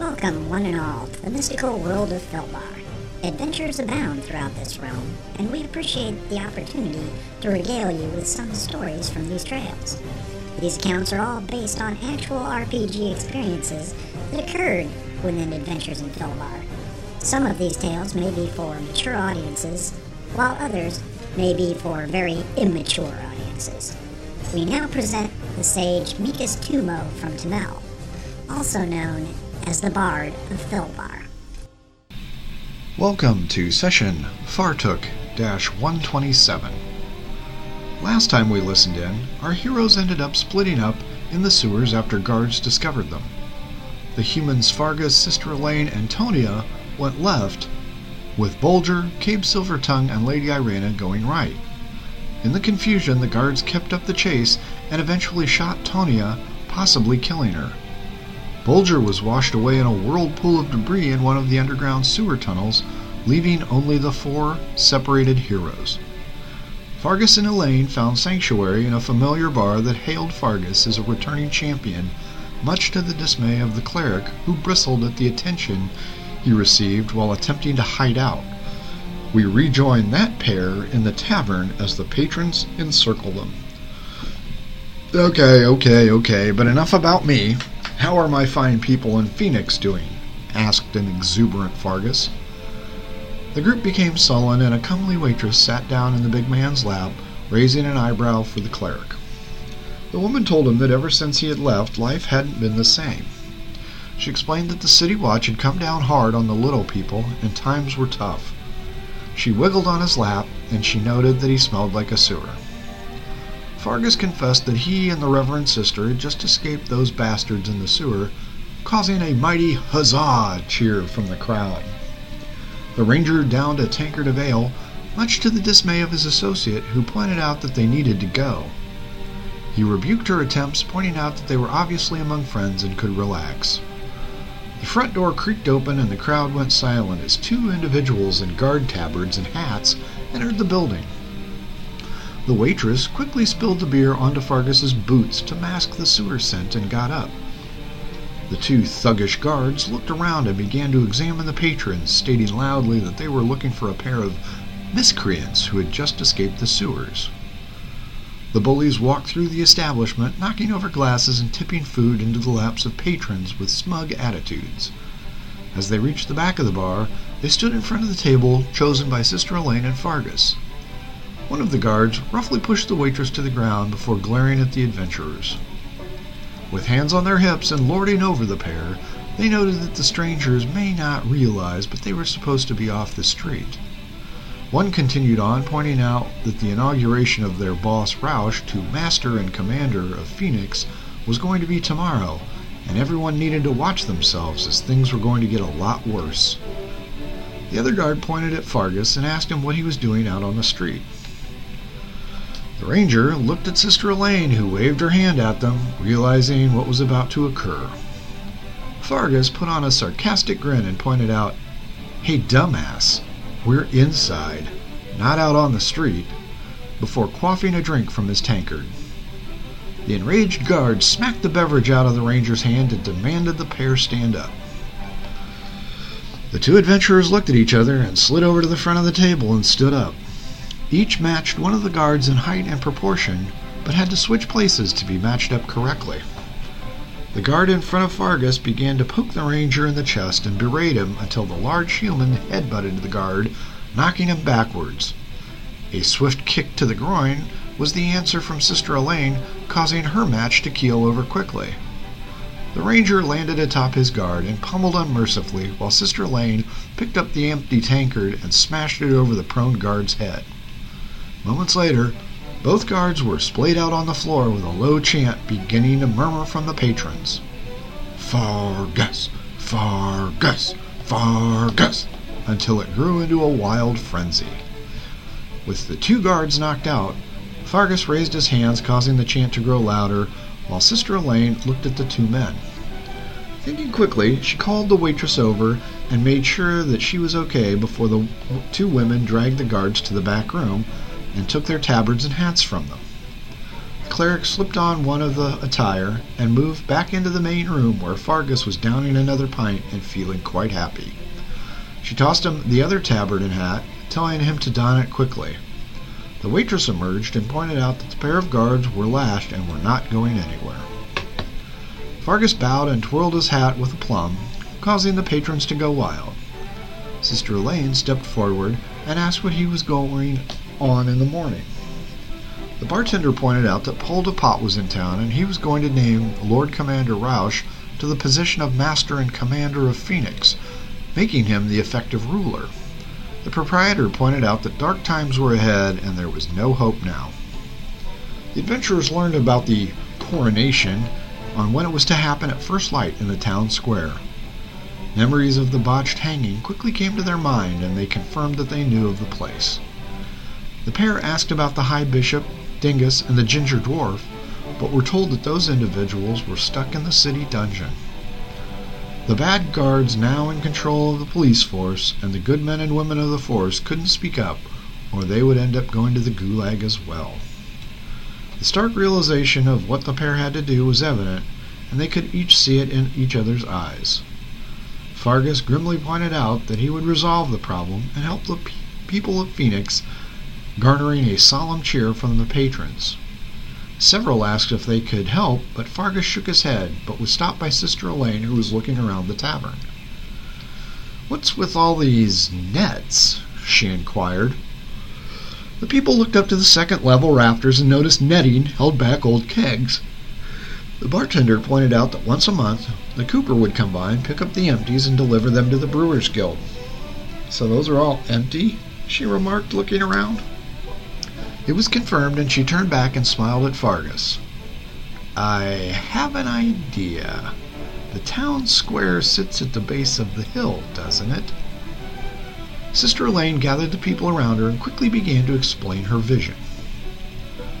Welcome, one and all, to the mystical world of Filbar. Adventures abound throughout this realm, and we appreciate the opportunity to regale you with some stories from these trails. These accounts are all based on actual RPG experiences that occurred within Adventures in Filbar. Some of these tales may be for mature audiences, while others may be for very immature audiences. We now present the sage Mikas Tumo from Tamel, also known as the Bard of Filbar. Welcome to session Fartook 127. Last time we listened in, our heroes ended up splitting up in the sewers after guards discovered them. The humans Fargus, Sister Elaine, and Tonia went left, with Bolger, Cabe Silvertongue, and Lady Irena going right. In the confusion, the guards kept up the chase and eventually shot Tonia, possibly killing her. Bolger was washed away in a whirlpool of debris in one of the underground sewer tunnels, leaving only the four separated heroes. Fargus and Elaine found sanctuary in a familiar bar that hailed Fargus as a returning champion, much to the dismay of the cleric, who bristled at the attention he received while attempting to hide out. We rejoin that pair in the tavern as the patrons encircle them. Okay, okay, okay, but enough about me. How are my fine people in Phoenix doing? asked an exuberant Fargus. The group became sullen, and a comely waitress sat down in the big man's lap, raising an eyebrow for the cleric. The woman told him that ever since he had left, life hadn't been the same. She explained that the city watch had come down hard on the little people, and times were tough. She wiggled on his lap, and she noted that he smelled like a sewer. Fargus confessed that he and the Reverend Sister had just escaped those bastards in the sewer, causing a mighty huzzah cheer from the crowd. The ranger downed a tankard of ale, much to the dismay of his associate, who pointed out that they needed to go. He rebuked her attempts, pointing out that they were obviously among friends and could relax. The front door creaked open and the crowd went silent as two individuals in guard tabards and hats entered the building. The waitress quickly spilled the beer onto Fargus's boots to mask the sewer scent and got up. The two thuggish guards looked around and began to examine the patrons, stating loudly that they were looking for a pair of miscreants who had just escaped the sewers. The bullies walked through the establishment, knocking over glasses and tipping food into the laps of patrons with smug attitudes. As they reached the back of the bar, they stood in front of the table chosen by Sister Elaine and Fargus. One of the guards roughly pushed the waitress to the ground before glaring at the adventurers. With hands on their hips and lording over the pair, they noted that the strangers may not realize, but they were supposed to be off the street. One continued on, pointing out that the inauguration of their boss Roush to Master and Commander of Phoenix was going to be tomorrow, and everyone needed to watch themselves as things were going to get a lot worse. The other guard pointed at Fargus and asked him what he was doing out on the street. The ranger looked at Sister Elaine, who waved her hand at them, realizing what was about to occur. Fargus put on a sarcastic grin and pointed out, Hey, dumbass, we're inside, not out on the street, before quaffing a drink from his tankard. The enraged guard smacked the beverage out of the ranger's hand and demanded the pair stand up. The two adventurers looked at each other and slid over to the front of the table and stood up. Each matched one of the guards in height and proportion, but had to switch places to be matched up correctly. The guard in front of Fargus began to poke the ranger in the chest and berate him until the large human headbutted the guard, knocking him backwards. A swift kick to the groin was the answer from Sister Elaine, causing her match to keel over quickly. The ranger landed atop his guard and pummeled unmercifully, while Sister Elaine picked up the empty tankard and smashed it over the prone guard's head. Moments later, both guards were splayed out on the floor with a low chant beginning to murmur from the patrons. Fargus, Fargus, Fargus, until it grew into a wild frenzy. With the two guards knocked out, Fargus raised his hands, causing the chant to grow louder, while Sister Elaine looked at the two men. Thinking quickly, she called the waitress over and made sure that she was okay before the two women dragged the guards to the back room and took their tabards and hats from them. The cleric slipped on one of the attire and moved back into the main room where Fargus was downing another pint and feeling quite happy. She tossed him the other tabard and hat, telling him to don it quickly. The waitress emerged and pointed out that the pair of guards were lashed and were not going anywhere. Fargus bowed and twirled his hat with aplomb, causing the patrons to go wild. Sister Elaine stepped forward and asked what he was going on in the morning. The bartender pointed out that Paul de Pot was in town and he was going to name Lord Commander Rausch to the position of Master and Commander of Phoenix, making him the effective ruler. The proprietor pointed out that dark times were ahead and there was no hope now. The adventurers learned about the coronation on when it was to happen at first light in the town square. Memories of the botched hanging quickly came to their mind and they confirmed that they knew of the place. The pair asked about the High Bishop Dingus, and the Ginger Dwarf, but were told that those individuals were stuck in the city dungeon. The bad guards now in control of the police force, and the good men and women of the force couldn't speak up, or they would end up going to the gulag as well. The stark realization of what the pair had to do was evident, and they could each see it in each other's eyes. Fargus grimly pointed out that he would resolve the problem and help the pe- people of Phoenix garnering a solemn cheer from the patrons. Several asked if they could help, but Fargus shook his head, but was stopped by Sister Elaine, who was looking around the tavern. What's with all these nets? she inquired. The people looked up to the second level rafters and noticed netting held back old kegs. The bartender pointed out that once a month the cooper would come by and pick up the empties and deliver them to the Brewers Guild. So those are all empty? she remarked, looking around. It was confirmed, and she turned back and smiled at Fargus. I have an idea. The town square sits at the base of the hill, doesn't it? Sister Elaine gathered the people around her and quickly began to explain her vision.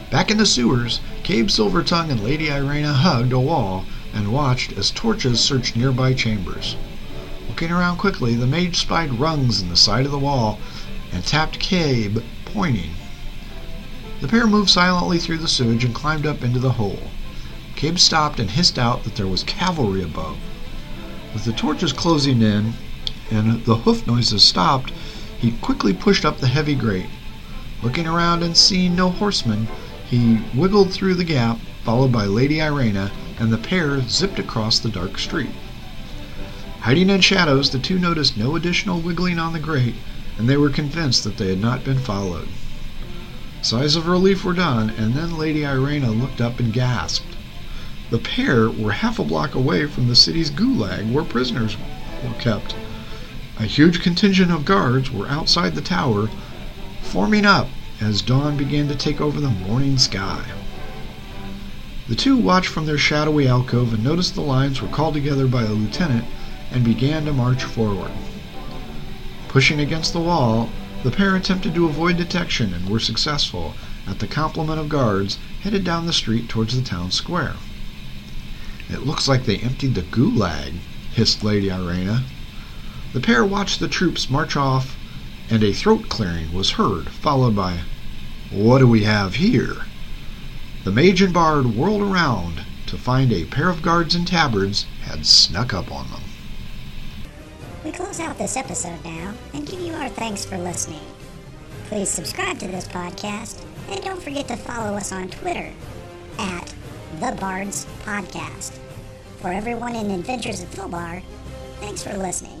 Back in the sewers, Cabe Silvertongue and Lady Irena hugged a wall and watched as torches searched nearby chambers. Looking around quickly, the mage spied rungs in the side of the wall and tapped Cabe, pointing. The pair moved silently through the sewage and climbed up into the hole. Cabe stopped and hissed out that there was cavalry above. With the torches closing in and the hoof noises stopped, he quickly pushed up the heavy grate. Looking around and seeing no horsemen, he wiggled through the gap, followed by Lady Irena, and the pair zipped across the dark street. Hiding in shadows, the two noticed no additional wiggling on the grate, and they were convinced that they had not been followed. Sighs of relief were done, and then Lady Irena looked up and gasped. The pair were half a block away from the city's gulag where prisoners were kept. A huge contingent of guards were outside the tower, forming up as dawn began to take over the morning sky. The two watched from their shadowy alcove and noticed the lines were called together by the lieutenant and began to march forward. Pushing against the wall, the pair attempted to avoid detection and were successful at the complement of guards headed down the street towards the town square. It looks like they emptied the gulag, hissed Lady Irena. The pair watched the troops march off, and a throat clearing was heard, followed by, What do we have here? The mage and bard whirled around to find a pair of guards in tabards had snuck up on them. We close out this episode now and give you our thanks for listening. Please subscribe to this podcast and don't forget to follow us on Twitter at The Bards Podcast. For everyone in Adventures of Filbar, thanks for listening.